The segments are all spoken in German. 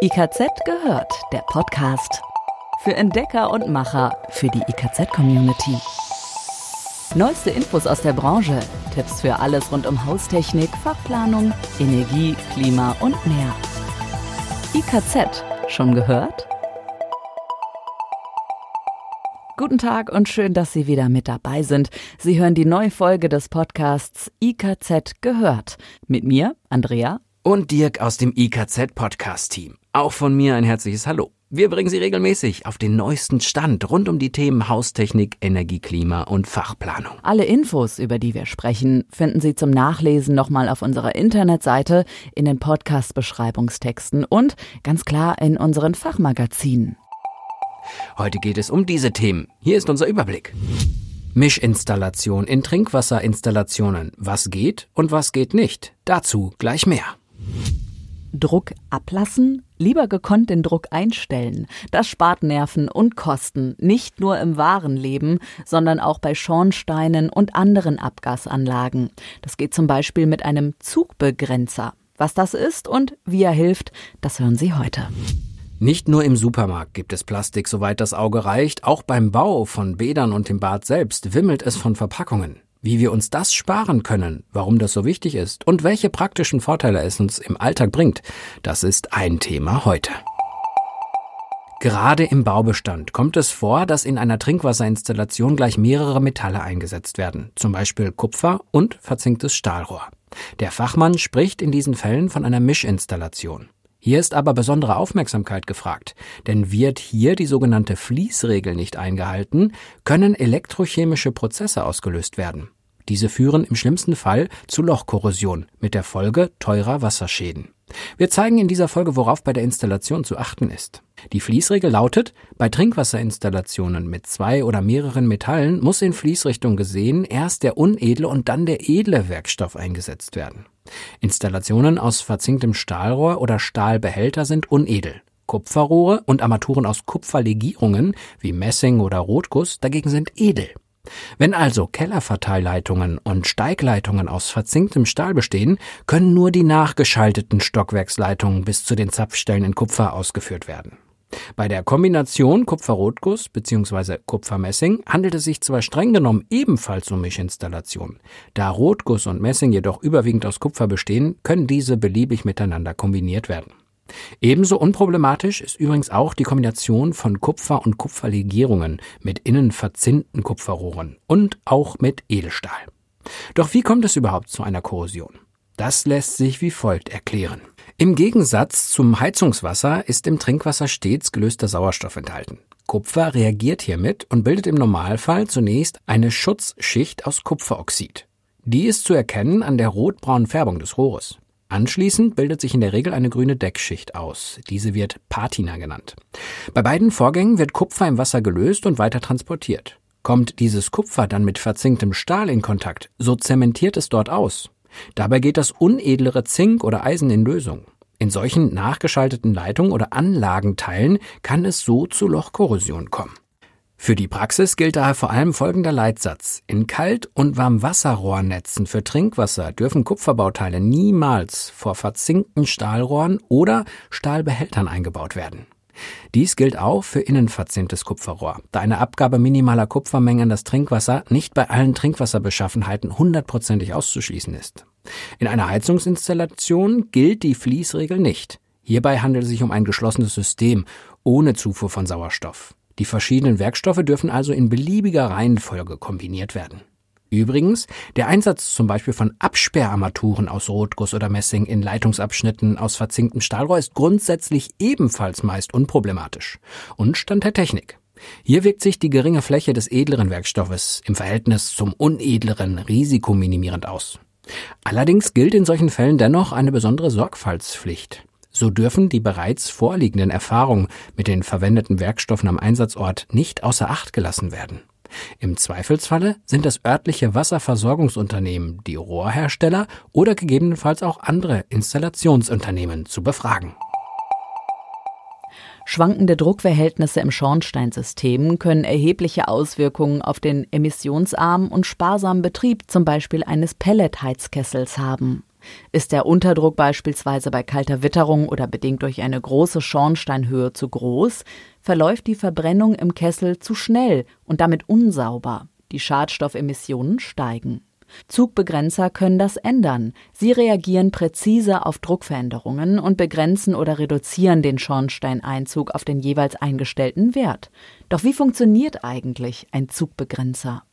IKZ gehört, der Podcast. Für Entdecker und Macher, für die IKZ-Community. Neueste Infos aus der Branche, Tipps für alles rund um Haustechnik, Fachplanung, Energie, Klima und mehr. IKZ, schon gehört? Guten Tag und schön, dass Sie wieder mit dabei sind. Sie hören die neue Folge des Podcasts IKZ gehört. Mit mir, Andrea. Und Dirk aus dem IKZ Podcast Team. Auch von mir ein herzliches Hallo. Wir bringen Sie regelmäßig auf den neuesten Stand rund um die Themen Haustechnik, Energie, Klima und Fachplanung. Alle Infos, über die wir sprechen, finden Sie zum Nachlesen nochmal auf unserer Internetseite, in den Podcast-Beschreibungstexten und ganz klar in unseren Fachmagazinen. Heute geht es um diese Themen. Hier ist unser Überblick. Mischinstallation in Trinkwasserinstallationen. Was geht und was geht nicht? Dazu gleich mehr. Druck ablassen, lieber gekonnt den Druck einstellen. Das spart Nerven und Kosten, nicht nur im wahren Leben, sondern auch bei Schornsteinen und anderen Abgasanlagen. Das geht zum Beispiel mit einem Zugbegrenzer. Was das ist und wie er hilft, das hören Sie heute. Nicht nur im Supermarkt gibt es Plastik, soweit das Auge reicht, auch beim Bau von Bädern und dem Bad selbst wimmelt es von Verpackungen. Wie wir uns das sparen können, warum das so wichtig ist und welche praktischen Vorteile es uns im Alltag bringt, das ist ein Thema heute. Gerade im Baubestand kommt es vor, dass in einer Trinkwasserinstallation gleich mehrere Metalle eingesetzt werden, zum Beispiel Kupfer und verzinktes Stahlrohr. Der Fachmann spricht in diesen Fällen von einer Mischinstallation. Hier ist aber besondere Aufmerksamkeit gefragt, denn wird hier die sogenannte Fließregel nicht eingehalten, können elektrochemische Prozesse ausgelöst werden. Diese führen im schlimmsten Fall zu Lochkorrosion mit der Folge teurer Wasserschäden. Wir zeigen in dieser Folge, worauf bei der Installation zu achten ist. Die Fließregel lautet, bei Trinkwasserinstallationen mit zwei oder mehreren Metallen muss in Fließrichtung gesehen erst der unedle und dann der edle Werkstoff eingesetzt werden. Installationen aus verzinktem Stahlrohr oder Stahlbehälter sind unedel. Kupferrohre und Armaturen aus Kupferlegierungen wie Messing oder Rotguss dagegen sind edel. Wenn also Kellerverteilleitungen und Steigleitungen aus verzinktem Stahl bestehen, können nur die nachgeschalteten Stockwerksleitungen bis zu den Zapfstellen in Kupfer ausgeführt werden. Bei der Kombination Kupfer-Rotguss bzw. Kupfermessing handelt es sich zwar streng genommen ebenfalls um Mischinstallationen. Da Rotguss und Messing jedoch überwiegend aus Kupfer bestehen, können diese beliebig miteinander kombiniert werden. Ebenso unproblematisch ist übrigens auch die Kombination von Kupfer- und Kupferlegierungen mit innen verzinnten Kupferrohren und auch mit Edelstahl. Doch wie kommt es überhaupt zu einer Korrosion? Das lässt sich wie folgt erklären. Im Gegensatz zum Heizungswasser ist im Trinkwasser stets gelöster Sauerstoff enthalten. Kupfer reagiert hiermit und bildet im Normalfall zunächst eine Schutzschicht aus Kupferoxid. Die ist zu erkennen an der rotbraunen Färbung des Rohres. Anschließend bildet sich in der Regel eine grüne Deckschicht aus. Diese wird Patina genannt. Bei beiden Vorgängen wird Kupfer im Wasser gelöst und weiter transportiert. Kommt dieses Kupfer dann mit verzinktem Stahl in Kontakt, so zementiert es dort aus. Dabei geht das unedlere Zink oder Eisen in Lösung. In solchen nachgeschalteten Leitungen oder Anlagenteilen kann es so zu Lochkorrosion kommen. Für die Praxis gilt daher vor allem folgender Leitsatz. In Kalt- und Warmwasserrohrnetzen für Trinkwasser dürfen Kupferbauteile niemals vor verzinkten Stahlrohren oder Stahlbehältern eingebaut werden. Dies gilt auch für innenverzinntes Kupferrohr, da eine Abgabe minimaler Kupfermengen in das Trinkwasser nicht bei allen Trinkwasserbeschaffenheiten hundertprozentig auszuschließen ist. In einer Heizungsinstallation gilt die Fließregel nicht. Hierbei handelt es sich um ein geschlossenes System ohne Zufuhr von Sauerstoff. Die verschiedenen Werkstoffe dürfen also in beliebiger Reihenfolge kombiniert werden. Übrigens, der Einsatz zum Beispiel von Absperrarmaturen aus Rotguss oder Messing in Leitungsabschnitten aus verzinktem Stahlrohr ist grundsätzlich ebenfalls meist unproblematisch und Stand der Technik. Hier wirkt sich die geringe Fläche des edleren Werkstoffes im Verhältnis zum unedleren risikominimierend aus. Allerdings gilt in solchen Fällen dennoch eine besondere Sorgfaltspflicht. So dürfen die bereits vorliegenden Erfahrungen mit den verwendeten Werkstoffen am Einsatzort nicht außer Acht gelassen werden. Im Zweifelsfalle sind es örtliche Wasserversorgungsunternehmen, die Rohrhersteller oder gegebenenfalls auch andere Installationsunternehmen zu befragen. Schwankende Druckverhältnisse im Schornsteinsystem können erhebliche Auswirkungen auf den emissionsarmen und sparsamen Betrieb zum Beispiel eines Pelletheizkessels haben. Ist der Unterdruck beispielsweise bei kalter Witterung oder bedingt durch eine große Schornsteinhöhe zu groß, verläuft die Verbrennung im Kessel zu schnell und damit unsauber. Die Schadstoffemissionen steigen. Zugbegrenzer können das ändern. Sie reagieren präzise auf Druckveränderungen und begrenzen oder reduzieren den Schornsteineinzug auf den jeweils eingestellten Wert. Doch wie funktioniert eigentlich ein Zugbegrenzer?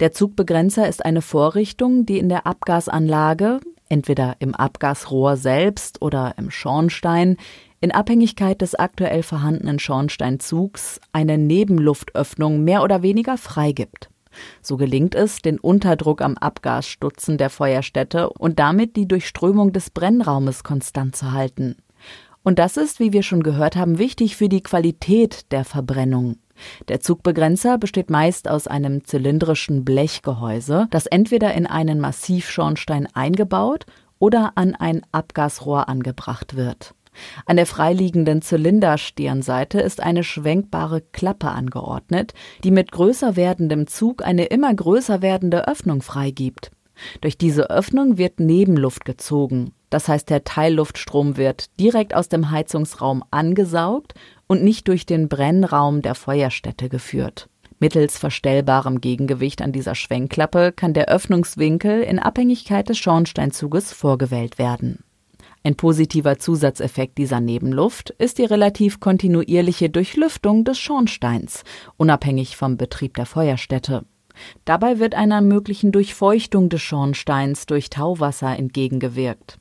Der Zugbegrenzer ist eine Vorrichtung, die in der Abgasanlage, entweder im Abgasrohr selbst oder im Schornstein, in Abhängigkeit des aktuell vorhandenen Schornsteinzugs eine Nebenluftöffnung mehr oder weniger freigibt. So gelingt es, den Unterdruck am Abgasstutzen der Feuerstätte und damit die Durchströmung des Brennraumes konstant zu halten. Und das ist, wie wir schon gehört haben, wichtig für die Qualität der Verbrennung. Der Zugbegrenzer besteht meist aus einem zylindrischen Blechgehäuse, das entweder in einen Massivschornstein eingebaut oder an ein Abgasrohr angebracht wird. An der freiliegenden Zylinderstirnseite ist eine schwenkbare Klappe angeordnet, die mit größer werdendem Zug eine immer größer werdende Öffnung freigibt. Durch diese Öffnung wird Nebenluft gezogen. Das heißt, der Teilluftstrom wird direkt aus dem Heizungsraum angesaugt und nicht durch den Brennraum der Feuerstätte geführt. Mittels verstellbarem Gegengewicht an dieser Schwenkklappe kann der Öffnungswinkel in Abhängigkeit des Schornsteinzuges vorgewählt werden. Ein positiver Zusatzeffekt dieser Nebenluft ist die relativ kontinuierliche Durchlüftung des Schornsteins, unabhängig vom Betrieb der Feuerstätte. Dabei wird einer möglichen Durchfeuchtung des Schornsteins durch Tauwasser entgegengewirkt.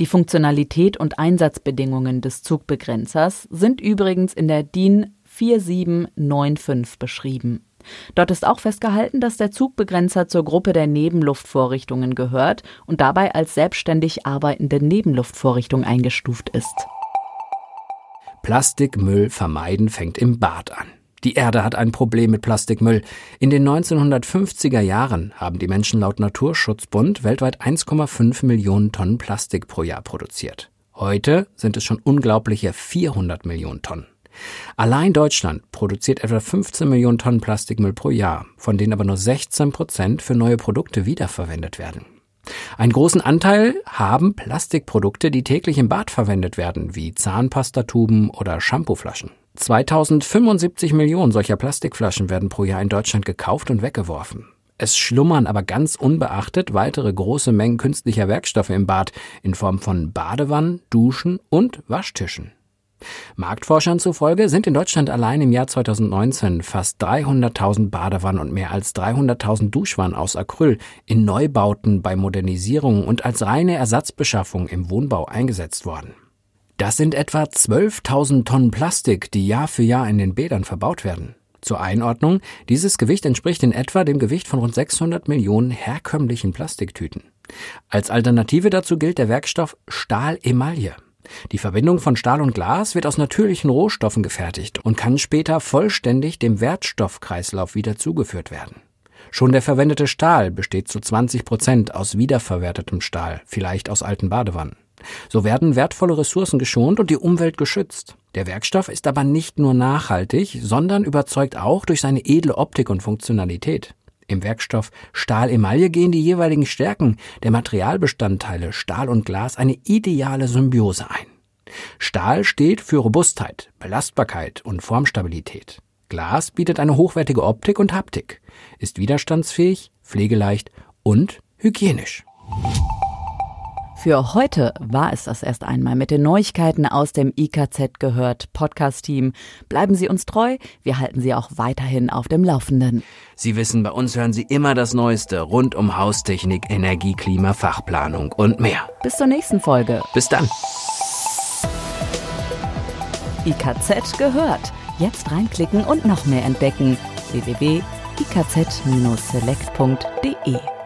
Die Funktionalität und Einsatzbedingungen des Zugbegrenzers sind übrigens in der DIN 4795 beschrieben. Dort ist auch festgehalten, dass der Zugbegrenzer zur Gruppe der Nebenluftvorrichtungen gehört und dabei als selbstständig arbeitende Nebenluftvorrichtung eingestuft ist. Plastikmüll vermeiden fängt im Bad an. Die Erde hat ein Problem mit Plastikmüll. In den 1950er Jahren haben die Menschen laut Naturschutzbund weltweit 1,5 Millionen Tonnen Plastik pro Jahr produziert. Heute sind es schon unglaubliche 400 Millionen Tonnen. Allein Deutschland produziert etwa 15 Millionen Tonnen Plastikmüll pro Jahr, von denen aber nur 16 Prozent für neue Produkte wiederverwendet werden. Einen großen Anteil haben Plastikprodukte, die täglich im Bad verwendet werden, wie Zahnpastatuben oder Shampooflaschen. 2075 Millionen solcher Plastikflaschen werden pro Jahr in Deutschland gekauft und weggeworfen. Es schlummern aber ganz unbeachtet weitere große Mengen künstlicher Werkstoffe im Bad in Form von Badewannen, Duschen und Waschtischen. Marktforschern zufolge sind in Deutschland allein im Jahr 2019 fast 300.000 Badewannen und mehr als 300.000 Duschwannen aus Acryl in Neubauten bei Modernisierungen und als reine Ersatzbeschaffung im Wohnbau eingesetzt worden. Das sind etwa 12.000 Tonnen Plastik, die Jahr für Jahr in den Bädern verbaut werden. Zur Einordnung, dieses Gewicht entspricht in etwa dem Gewicht von rund 600 Millionen herkömmlichen Plastiktüten. Als Alternative dazu gilt der Werkstoff Stahlemaille. Die Verbindung von Stahl und Glas wird aus natürlichen Rohstoffen gefertigt und kann später vollständig dem Wertstoffkreislauf wieder zugeführt werden. Schon der verwendete Stahl besteht zu 20 Prozent aus wiederverwertetem Stahl, vielleicht aus alten Badewannen. So werden wertvolle Ressourcen geschont und die Umwelt geschützt. Der Werkstoff ist aber nicht nur nachhaltig, sondern überzeugt auch durch seine edle Optik und Funktionalität. Im Werkstoff Stahl-Emaille gehen die jeweiligen Stärken der Materialbestandteile Stahl und Glas eine ideale Symbiose ein. Stahl steht für Robustheit, Belastbarkeit und Formstabilität. Glas bietet eine hochwertige Optik und Haptik, ist widerstandsfähig, pflegeleicht und hygienisch. Für heute war es das erst einmal mit den Neuigkeiten aus dem IKZ gehört Podcast-Team. Bleiben Sie uns treu, wir halten Sie auch weiterhin auf dem Laufenden. Sie wissen, bei uns hören Sie immer das Neueste rund um Haustechnik, Energie, Klima, Fachplanung und mehr. Bis zur nächsten Folge. Bis dann. IKZ gehört. Jetzt reinklicken und noch mehr entdecken. www.ikz-select.de